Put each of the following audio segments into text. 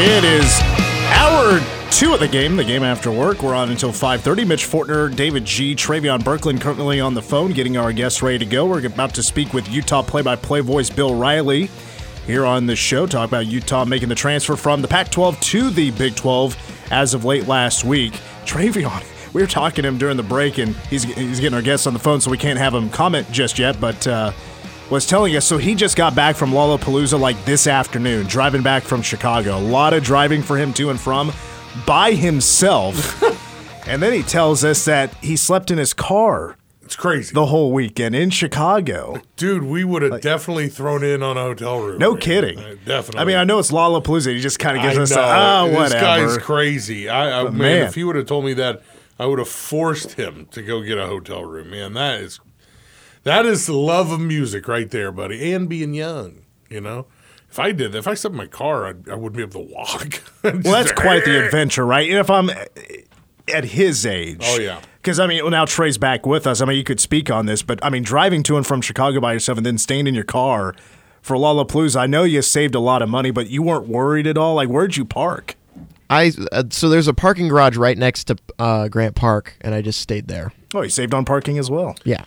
It is hour two of the game, the game after work. We're on until 5.30. Mitch Fortner, David G., Travion Berkland currently on the phone getting our guests ready to go. We're about to speak with Utah play-by-play voice Bill Riley here on the show. Talk about Utah making the transfer from the Pac-12 to the Big 12 as of late last week. Travion, we were talking to him during the break, and he's, he's getting our guests on the phone, so we can't have him comment just yet, but... Uh, was telling us so he just got back from Lollapalooza like this afternoon, driving back from Chicago. A lot of driving for him to and from by himself. and then he tells us that he slept in his car It's crazy. the whole weekend in Chicago. Dude, we would have definitely thrown in on a hotel room. No man. kidding. Uh, definitely. I mean, I know it's Lollapalooza. He just kind of gives I us know. a, ah, This whatever. guy's crazy. I, I man, man. if he would have told me that, I would have forced him to go get a hotel room. Man, that is that is the love of music right there, buddy, and being young. You know, if I did, if I slept in my car, I'd, I wouldn't be able to walk. well, that's quite the adventure, right? And if I'm at his age. Oh, yeah. Because, I mean, well, now Trey's back with us. I mean, you could speak on this, but, I mean, driving to and from Chicago by yourself and then staying in your car for Lollapalooza, I know you saved a lot of money, but you weren't worried at all. Like, where'd you park? I uh, so there's a parking garage right next to uh, Grant Park, and I just stayed there. Oh, you saved on parking as well. Yeah.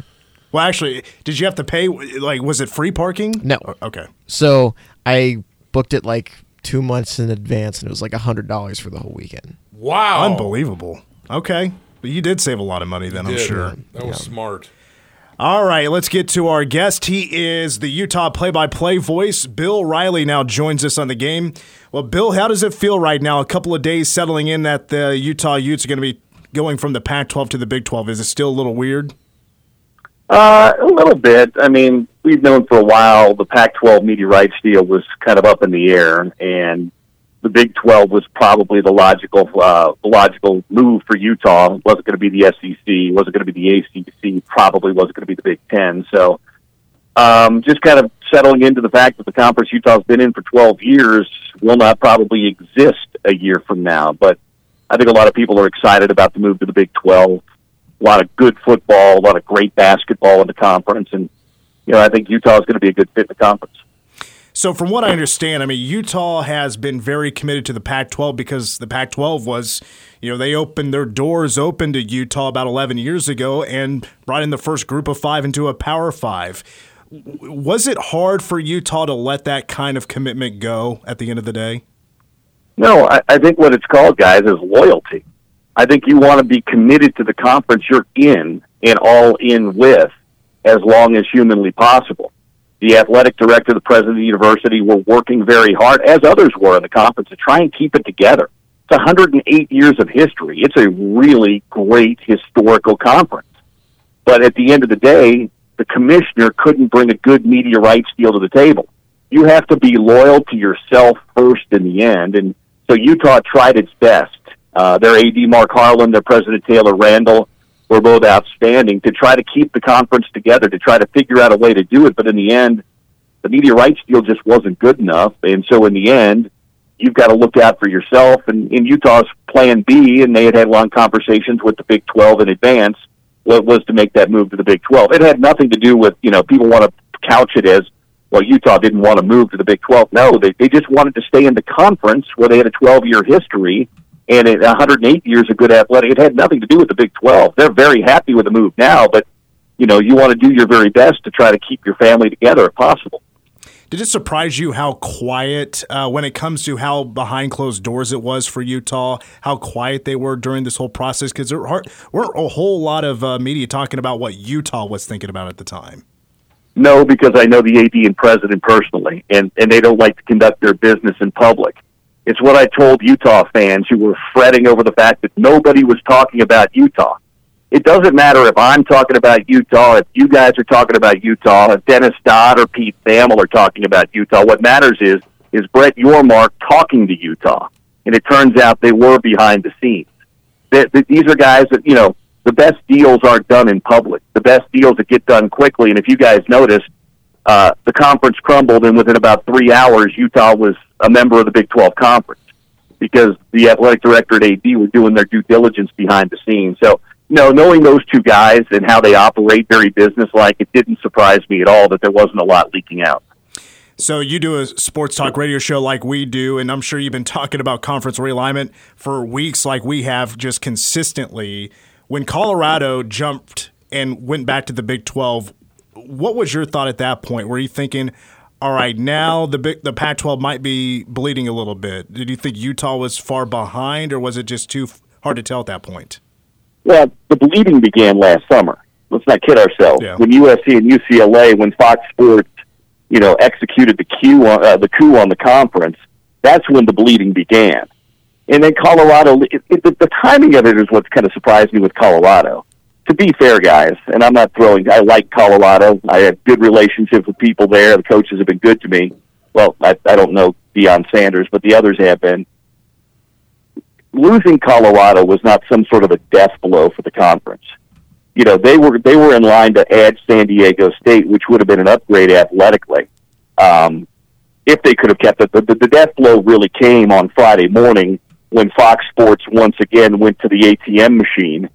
Well, actually, did you have to pay? Like, was it free parking? No. Okay. So I booked it like two months in advance, and it was like a hundred dollars for the whole weekend. wow, Unbelievable. Okay. But you did save a lot of money then, I'm Did. sure. that was smart. All right, let's get to our guest. He is the Utah play by play voice. Bill Riley now joins us on the game. Well, Bill, how does it feel right now? A couple of days settling in that the Utah Utes are going to be going from the Pac 12 to the Big 12. Is it still a little weird? Uh, a little bit. I mean, we've known for a while the Pac-12 media rights deal was kind of up in the air, and the Big 12 was probably the logical, uh, logical move for Utah. It wasn't going to be the SEC, wasn't going to be the ACC, probably wasn't going to be the Big Ten. So, um, just kind of settling into the fact that the conference Utah's been in for 12 years will not probably exist a year from now. But I think a lot of people are excited about the move to the Big 12 a lot of good football, a lot of great basketball in the conference, and you know I think Utah is going to be a good fit in the conference. So, from what I understand, I mean, Utah has been very committed to the Pac 12 because the Pac 12 was, you know, they opened their doors open to Utah about 11 years ago and brought in the first group of five into a Power Five. Was it hard for Utah to let that kind of commitment go at the end of the day? No, I, I think what it's called, guys, is loyalty. I think you want to be committed to the conference you're in and all in with as long as humanly possible. The athletic director, the president of the university were working very hard, as others were in the conference, to try and keep it together. It's 108 years of history. It's a really great historical conference. But at the end of the day, the commissioner couldn't bring a good media rights deal to the table. You have to be loyal to yourself first in the end. And so Utah tried its best. Uh, their AD Mark Harlan, their president Taylor Randall were both outstanding to try to keep the conference together, to try to figure out a way to do it. But in the end, the media rights deal just wasn't good enough. And so in the end, you've got to look out for yourself. And in Utah's plan B, and they had had long conversations with the Big 12 in advance, was, was to make that move to the Big 12. It had nothing to do with, you know, people want to couch it as, well, Utah didn't want to move to the Big 12. No, they, they just wanted to stay in the conference where they had a 12 year history and in 108 years of good athletic. It had nothing to do with the Big 12. They're very happy with the move now, but, you know, you want to do your very best to try to keep your family together if possible. Did it surprise you how quiet, uh, when it comes to how behind closed doors it was for Utah, how quiet they were during this whole process? Because there weren't a whole lot of uh, media talking about what Utah was thinking about at the time. No, because I know the AD and president personally, and, and they don't like to conduct their business in public. It's what I told Utah fans who were fretting over the fact that nobody was talking about Utah. It doesn't matter if I'm talking about Utah, if you guys are talking about Utah, if Dennis Dodd or Pete Thamel are talking about Utah. What matters is is Brett Yormark talking to Utah, and it turns out they were behind the scenes. That, that these are guys that you know the best deals aren't done in public. The best deals that get done quickly. And if you guys noticed, uh, the conference crumbled, and within about three hours, Utah was a member of the Big 12 conference because the athletic director at AD were doing their due diligence behind the scenes. So, no, knowing those two guys and how they operate very businesslike, it didn't surprise me at all that there wasn't a lot leaking out. So you do a sports talk radio show like we do, and I'm sure you've been talking about conference realignment for weeks, like we have, just consistently. When Colorado jumped and went back to the Big 12, what was your thought at that point? Were you thinking, all right, now the big, the Pac-12 might be bleeding a little bit? Did you think Utah was far behind, or was it just too hard to tell at that point? Well, the bleeding began last summer. Let's not kid ourselves. Yeah. When USC and UCLA, when Fox Sports, you know, executed the coup on uh, the coup on the conference, that's when the bleeding began. And then Colorado, it, it, the, the timing of it is what kind of surprised me with Colorado. To be fair, guys, and I'm not throwing. I like Colorado. I have good relationships with people there. The coaches have been good to me. Well, I, I don't know Deion Sanders, but the others have been losing Colorado was not some sort of a death blow for the conference. You know, they were they were in line to add San Diego State, which would have been an upgrade athletically. Um, if they could have kept it, the, the, the death blow really came on Friday morning when Fox Sports once again went to the ATM machine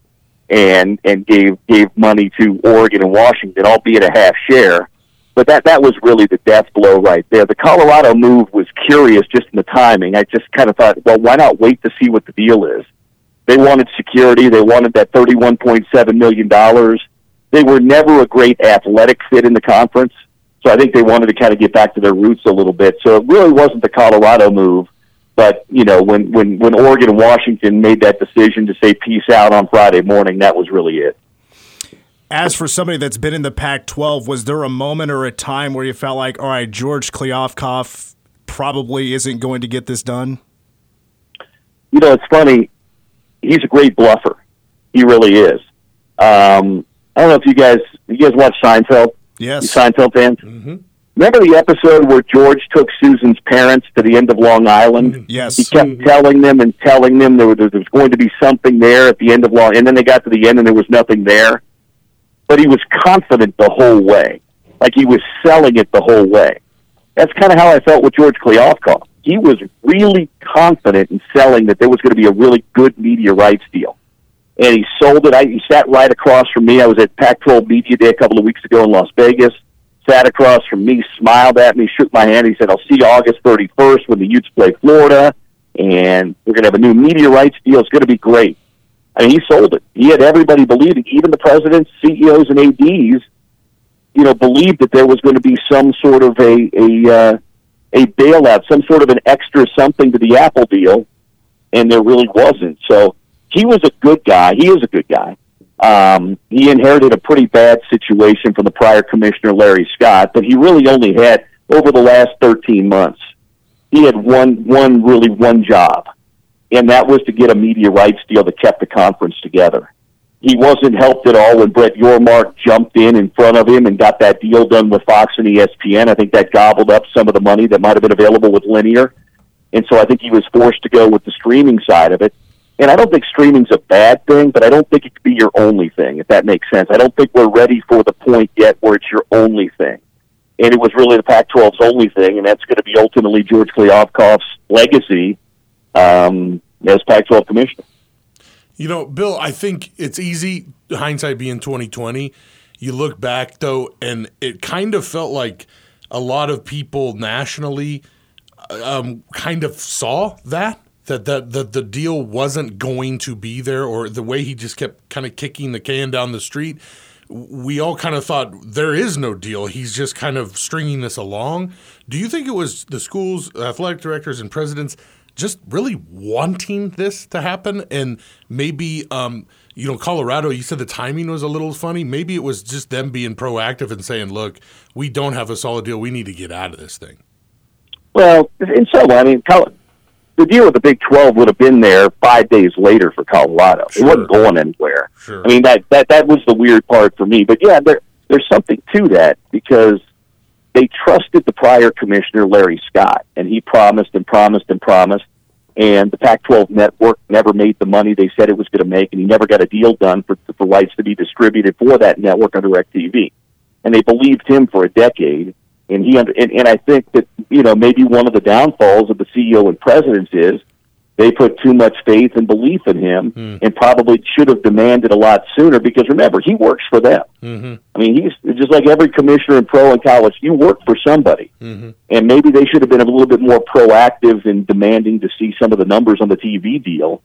and and gave gave money to Oregon and Washington, albeit a half share. But that that was really the death blow right there. The Colorado move was curious just in the timing. I just kind of thought, well, why not wait to see what the deal is? They wanted security. They wanted that thirty-one point seven million dollars. They were never a great athletic fit in the conference, so I think they wanted to kind of get back to their roots a little bit. So it really wasn't the Colorado move. But you know, when when when Oregon and Washington made that decision to say peace out on Friday morning, that was really it. As for somebody that's been in the Pac 12, was there a moment or a time where you felt like, all right, George Kliavkoff probably isn't going to get this done? You know, it's funny. He's a great bluffer. He really is. Um, I don't know if you guys you guys watch Seinfeld. You Yes. Seinfeld fans. Mm-hmm. Remember the episode where George took Susan's parents to the end of Long Island? Mm-hmm. Yes. He kept mm-hmm. telling them and telling them there was, there was going to be something there at the end of Long, and then they got to the end and there was nothing there. But he was confident the whole way, like he was selling it the whole way. That's kind of how I felt with George Kliavkoff. He was really confident in selling that there was going to be a really good media rights deal, and he sold it. I, he sat right across from me. I was at Pac-12 Media Day a couple of weeks ago in Las Vegas. Sat across from me, smiled at me, shook my hand. He said, "I'll see you August 31st when the Utes play Florida, and we're going to have a new media rights deal. It's going to be great." I mean, he sold it. He had everybody believing, even the presidents, CEOs, and ads, you know, believed that there was going to be some sort of a a uh, a bailout, some sort of an extra something to the Apple deal, and there really wasn't. So he was a good guy. He is a good guy. Um, he inherited a pretty bad situation from the prior commissioner, Larry Scott, but he really only had over the last 13 months. He had one, one really one job, and that was to get a media rights deal that kept the conference together. He wasn't helped at all when Brett Yormark jumped in in front of him and got that deal done with Fox and ESPN. I think that gobbled up some of the money that might have been available with linear, and so I think he was forced to go with the streaming side of it. And I don't think streaming's a bad thing, but I don't think it could be your only thing, if that makes sense. I don't think we're ready for the point yet where it's your only thing. And it was really the Pac-12's only thing, and that's going to be ultimately George Kliavkoff's legacy um, as Pac-12 commissioner. You know, Bill, I think it's easy hindsight being 2020. You look back though and it kind of felt like a lot of people nationally um, kind of saw that that that the, the deal wasn't going to be there or the way he just kept kind of kicking the can down the street we all kind of thought there is no deal. He's just kind of stringing this along. Do you think it was the schools athletic directors and presidents just really wanting this to happen? And maybe um, you know colorado you said the timing was a little funny. Maybe it was just them being proactive and saying look we don't have a solid deal. We need to get out of this thing. Well, in some way, I mean, the deal with the Big Twelve would have been there five days later for Colorado. Sure. It wasn't going anywhere. Sure. I mean, that that that was the weird part for me. But yeah, there there's something to that because they trusted the prior commissioner Larry Scott, and he promised and promised and promised. And the Pac-12 network never made the money they said it was going to make, and he never got a deal done for for rights to be distributed for that network on DirecTV. And they believed him for a decade and he under, and, and I think that you know maybe one of the downfalls of the CEO and presidents is they put too much faith and belief in him Hmm. and probably should have demanded a lot sooner because remember, he works for them. Mm-hmm. I mean, he's just like every commissioner in pro and college, you work for somebody. Mm-hmm. And maybe they should have been a little bit more proactive in demanding to see some of the numbers on the TV deal.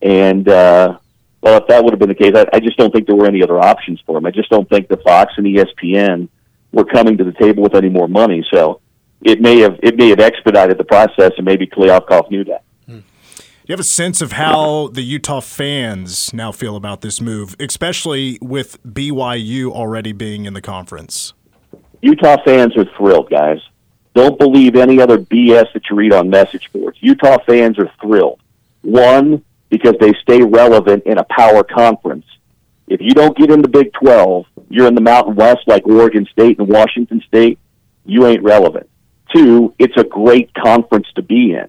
And, uh, well, if that would have been the case, I, I just don't think there were any other options for him. I just don't think the Fox and ESPN were coming to the table with any more money. So it may have it may have expedited the process, and maybe Kliavkoff knew that. Hmm. Do you have a sense of how the Utah fans now feel about this move, especially with BYU already being in the conference? Utah fans are thrilled, guys. Don't believe any other BS that you read on message boards. Utah fans are thrilled. One, because they stay relevant in a power conference. If you don't get in the Big 12, you're in the Mountain West like Oregon State and Washington State, you ain't relevant. Two, it's a great conference to be in.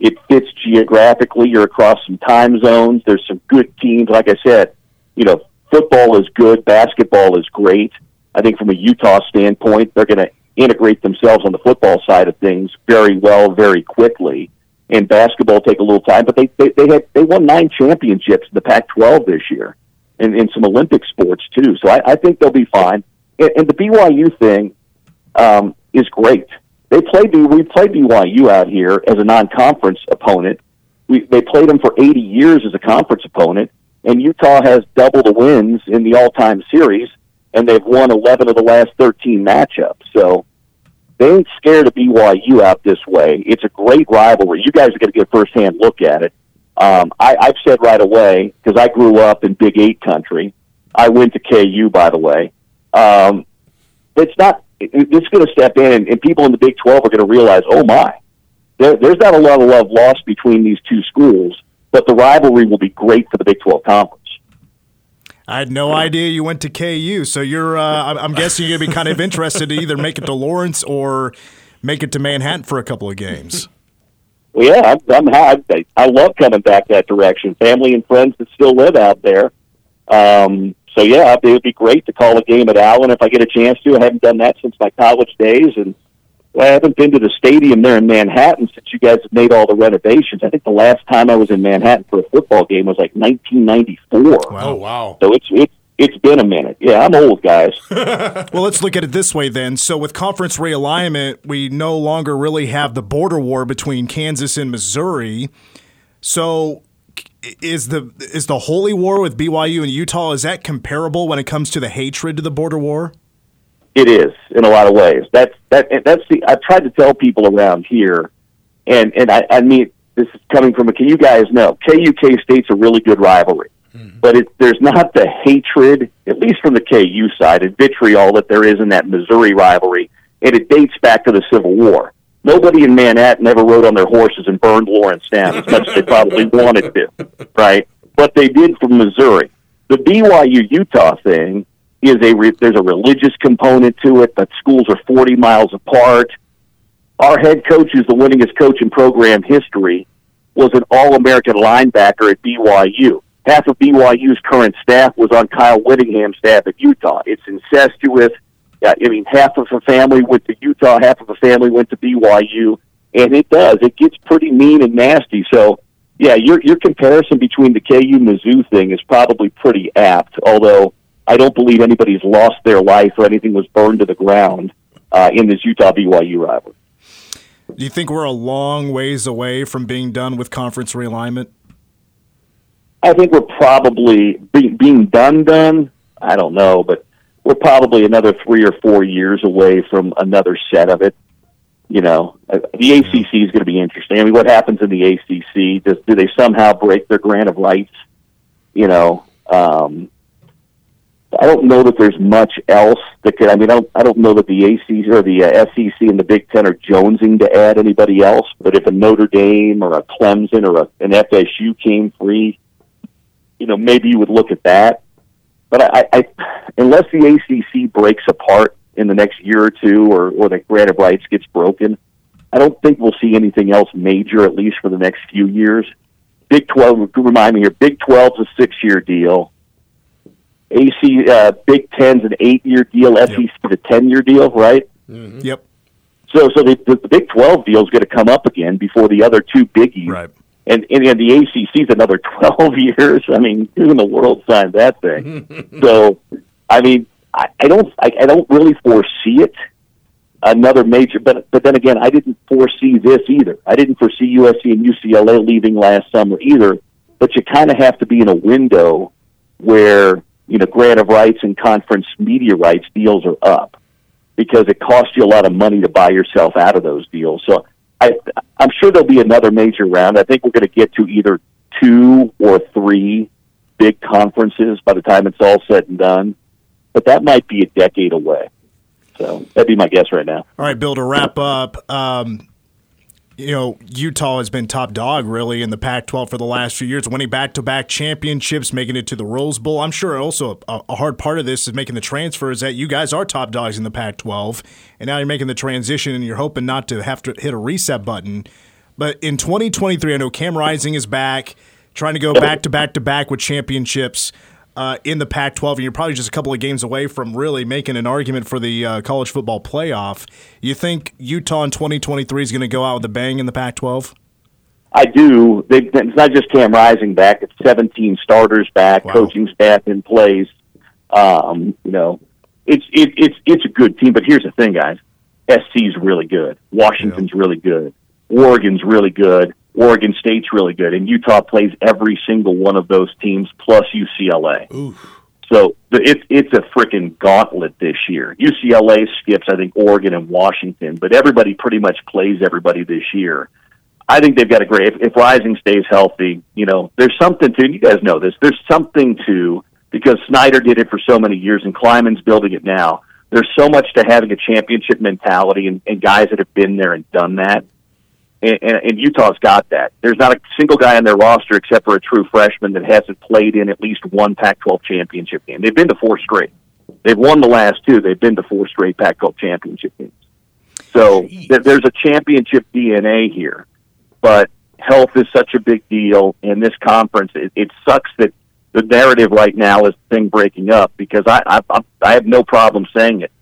It fits geographically. You're across some time zones. There's some good teams. Like I said, you know, football is good. Basketball is great. I think from a Utah standpoint, they're going to integrate themselves on the football side of things very well, very quickly. And basketball take a little time, but they they, they had they won nine championships in the Pac-12 this year, and in some Olympic sports too. So I, I think they'll be fine. And, and the BYU thing um, is great. They played we played BYU out here as a non-conference opponent. We they played them for 80 years as a conference opponent, and Utah has double the wins in the all-time series, and they've won 11 of the last 13 matchups. So they ain't scared of BYU out this way. It's a great rivalry. You guys are going to get a first-hand look at it. Um, I, I've said right away because I grew up in Big Eight country. I went to KU, by the way. Um, it's not. It, it's going to step in, and, and people in the Big Twelve are going to realize, oh my, there, there's not a lot of love lost between these two schools, but the rivalry will be great for the Big Twelve conference. I had no idea you went to KU, so you're. Uh, I'm- I'm guessing you're gonna be kind of interested to either make it to Lawrence or make it to Manhattan for a couple of games. Well, yeah, I'm, I'm I, I love coming back that direction. Family and friends that still live out there. Um, so yeah, it would be great to call a game at Allen if I get a chance to. I haven't done that since my college days, and well, I haven't been to the stadium there in Manhattan since you guys have made all the renovations. I think the last time I was in Manhattan for a football game was like 1994. Oh wow. So it's it's it's been a minute. Yeah, I'm old, guys. Well, let's look at it this way then. So, with conference realignment, we no longer really have the border war between Kansas and Missouri. So, is the is the holy war with BYU and Utah is that comparable when it comes to the hatred to the border war? It is in a lot of ways. That's that. That's the. I've tried to tell people around here, and and I, I mean this is coming from a. Can you guys know KU K State's a really good rivalry, mm-hmm. but it, there's not the hatred, at least from the KU side, and vitriol that there is in that Missouri rivalry, and it dates back to the Civil War. Nobody in Manhattan ever rode on their horses and burned Lawrence down as much as they probably wanted to, right? But they did from Missouri. The BYU Utah thing is a re- there's a religious component to it. But schools are 40 miles apart. Our head coach, who's the winningest coach in program history, was an All-American linebacker at BYU. Half of BYU's current staff was on Kyle Whittingham's staff at Utah. It's incestuous. Yeah, I mean, half of the family went to Utah, half of the family went to BYU, and it does. It gets pretty mean and nasty. So, yeah, your your comparison between the KU Mizzou thing is probably pretty apt. Although I don't believe anybody's lost their life or anything was burned to the ground uh, in this Utah BYU rivalry. Do you think we're a long ways away from being done with conference realignment? I think we're probably being, being done done. I don't know, but we're probably another three or four years away from another set of it. You know, Uh, the ACC is going to be interesting. I mean, what happens in the ACC? Does do they somehow break their grant of rights? You know, um, I don't know that there's much else that could. I mean, I don't, I don't know that the ACC or the uh, SEC and the Big Ten are jonesing to add anybody else. But if a Notre Dame or a Clemson or a, an FSU came free, you know, maybe you would look at that. But I, I unless the ACC breaks apart in the next year or two, or or the grant of rights gets broken, I don't think we'll see anything else major at least for the next few years. Big Twelve, remind me here. Big 12's a six-year deal. AC uh, Big Ten's an eight-year deal. SEC is a ten-year deal, right? Yep. So, so the, the, the Big Twelve deal is going to come up again before the other two biggies. Right. and and, and the ACC is another twelve years. I mean, who in the world signed that thing? so, I mean, I, I don't I, I don't really foresee it another major. But but then again, I didn't foresee this either. I didn't foresee USC and UCLA leaving last summer either. But you kind of have to be in a window where you know grant of rights and conference media rights deals are up because it costs you a lot of money to buy yourself out of those deals. So I, I'm sure there'll be another major round. I think we're going to get to either two or three big conferences by the time it's all said and done. But that might be a decade away. So that'd be my guess right now. All right, Bill, to wrap up, um, you know, Utah has been top dog really in the Pac 12 for the last few years, winning back to back championships, making it to the Rose Bowl. I'm sure also a, a, hard part of this is making the transfer is that you guys are top dogs in the Pac 12, and now you're making the transition and you're hoping not to have to hit a reset button. But in 2023, I know Cam Rising is back, trying to go back to back to back with championships uh, in the Pac 12, and you're probably just a couple of games away from really making an argument for the uh, college football playoff. You think Utah in 2023 is going to go out with a bang in the Pac 12? I do. They, it's not just Cam Rising back; it's 17 starters back, wow. coaching staff in place. Um, you know, it's it, it's it's a good team. But here's the thing, guys: SC's really good. Washington's yeah. really good. Oregon's really good. Oregon State's really good, and Utah plays every single one of those teams plus UCLA. Oof. So it's it's a freaking gauntlet this year. UCLA skips, I think, Oregon and Washington, but everybody pretty much plays everybody this year. I think they've got a great. If, if Rising stays healthy, you know, there's something to. And you guys know this. There's something to because Snyder did it for so many years, and Klieman's building it now. There's so much to having a championship mentality and, and guys that have been there and done that and, and Utah's got that. There's not a single guy on their roster except for a true freshman that hasn't played in at least one Pac-12 championship game. They've been to four straight. They've won the last two. They've been to four straight Pac-12 championship games. So th- there's a championship DNA here, but health is such a big deal in this conference. It, it sucks that the narrative right now is thing breaking up because I, I I have no problem saying it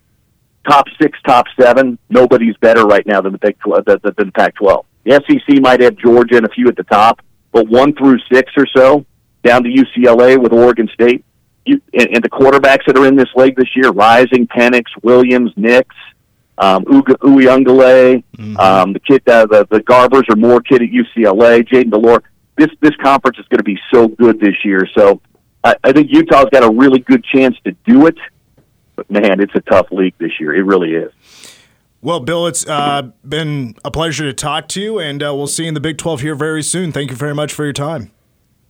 top six, top seven, nobody's better right now than the Big than the Pac-12. The SEC might have Georgia and a few at the top, but one through six or so, down to UCLA with Oregon State, you, and, and the quarterbacks that are in this league this year: Rising, Penix, Williams, Nix, um, Uiagalelei, mm-hmm. um, the kid, uh, the the Garbers or Moore kid at UCLA, Jayden de Laura. This this conference is going to be so good this year. So I, I think Utah's got a really good chance to do it. But man, it's a tough league this year. It really is. Well, Bill, it's uh, been a pleasure to talk to you, and uh, we'll see you in the Big 12 here very soon. Thank you very much for your time.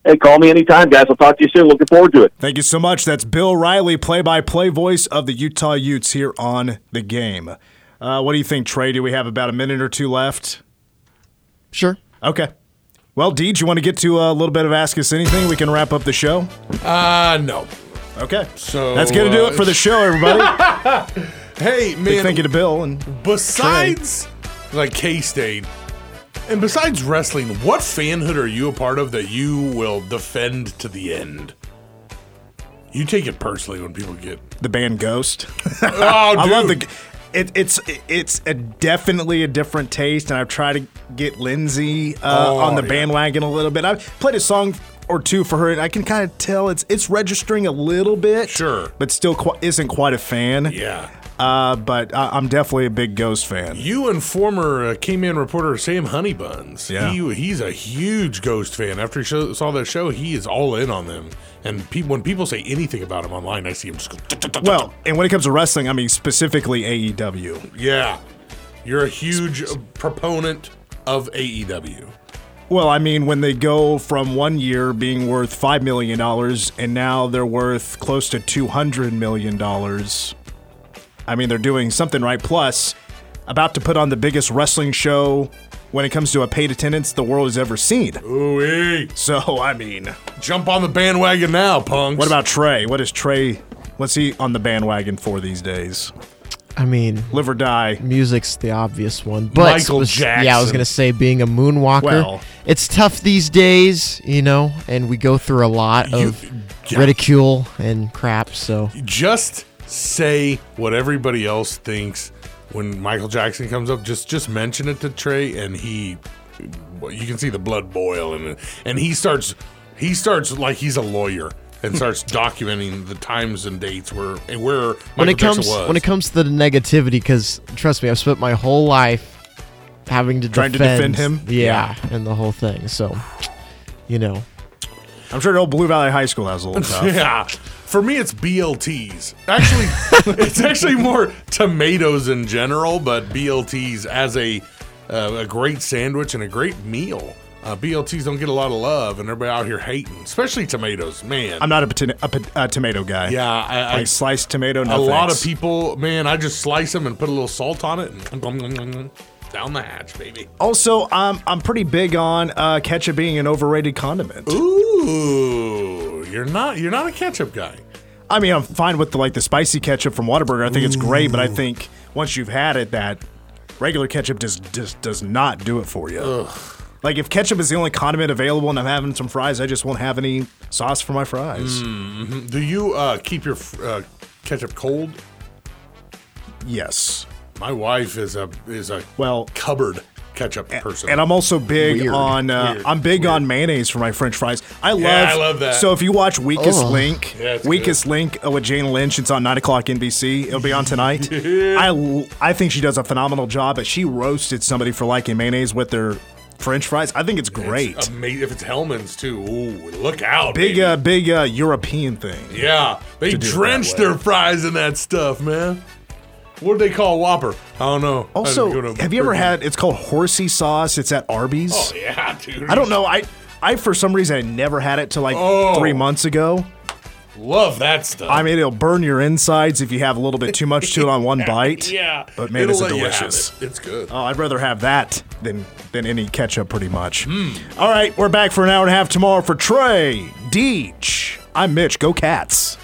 Hey, call me anytime, guys. I'll talk to you soon. Looking forward to it. Thank you so much. That's Bill Riley, play by play voice of the Utah Utes here on the game. Uh, what do you think, Trey? Do we have about a minute or two left? Sure. Okay. Well, Deej, you want to get to a little bit of Ask Us Anything? We can wrap up the show? Uh, no. Okay. So that's gonna do it for the show, everybody. hey man, Big thank you to Bill and besides like K State, and besides wrestling, what fanhood are you a part of that you will defend to the end? You take it personally when people get the band Ghost. oh, I love the. It, it's it's a definitely a different taste, and I've tried to get Lindsay uh, oh, on the yeah. bandwagon a little bit. I've played a song or two for her, and I can kind of tell it's it's registering a little bit, sure, but still qu- isn't quite a fan. Yeah. Uh, but I- am definitely a big Ghost fan. You and former uh, K-Man reporter Sam Honeybuns. Yeah. He, he's a huge Ghost fan. After he show, saw that show, he is all in on them. And pe- when people say anything about him online, I see him just go. Well, and when it comes to wrestling, I mean specifically AEW. Yeah. You're a huge proponent of AEW. Well, I mean, when they go from one year being worth $5 million and now they're worth close to $200 million, I mean, they're doing something right. Plus, about to put on the biggest wrestling show when it comes to a paid attendance the world has ever seen. Ooh, So, I mean, jump on the bandwagon now, punks. What about Trey? What is Trey? What's he on the bandwagon for these days? I mean, live or die. Music's the obvious one, but Michael Jackson. Yeah, I was gonna say being a moonwalker. Well, it's tough these days, you know, and we go through a lot of you, ridicule and crap. So just say what everybody else thinks when Michael Jackson comes up. Just just mention it to Trey, and he you can see the blood boil, and and he starts he starts like he's a lawyer and starts documenting the times and dates where and where Michael when it comes was. when it comes to the negativity, because trust me, I've spent my whole life having to Trying to defend, defend him? yeah, and the whole thing. So, you know, I'm sure old Blue Valley High School has a little tough. yeah. For me, it's BLTs. Actually, it's actually more tomatoes in general, but BLTs as a uh, a great sandwich and a great meal. Uh, BLTs don't get a lot of love, and everybody out here hating, especially tomatoes. Man, I'm not a, pota- a, po- a tomato guy. yeah, I, I, Like sliced tomato, a no lot of people, man, I just slice them and put a little salt on it, and down the hatch, baby. Also, I'm I'm pretty big on uh, ketchup being an overrated condiment. Ooh, you're not you're not a ketchup guy. I mean, I'm fine with the like the spicy ketchup from Whataburger. I think it's great, but I think once you've had it, that regular ketchup just just does not do it for you. Like if ketchup is the only condiment available and I'm having some fries, I just won't have any sauce for my fries. Do you uh, keep your uh, ketchup cold? Yes. My wife is a is a Well, cupboard ketchup person. And I'm also big Weird. on uh, Weird. I'm big on mayonnaise for my French fries. I love Yeah, I love that. So if you watch Weakest Oh. Link, Yeah, it's Weakest Link uh, with Jane Lynch, it's on nine o'clock NBC. It'll be on tonight. I I think she does a phenomenal job. But she roasted somebody for liking mayonnaise with their French fries. I think it's great. It's ama- if it's Hellmann's too, ooh, look out, big baby. uh, big uh, European thing. yeah, they to do it drench way. their fries in that stuff, man. What do they call Whopper? I don't know. I didn't Also, to have you ever had? It's called horsey sauce. It's at Arby's. Oh yeah, dude. I don't know. I I for some reason I never had it till like Oh. three months ago. Love that stuff. I mean, it'll burn your insides if you have a little bit too much to it on one bite. yeah, But man, It'll is it let you have delicious. it. It's good. Oh, I'd rather have that than than any ketchup, pretty much. Hmm. All right, we're back for an hour and a half tomorrow for Trey Deech. I'm Mitch. Go Cats.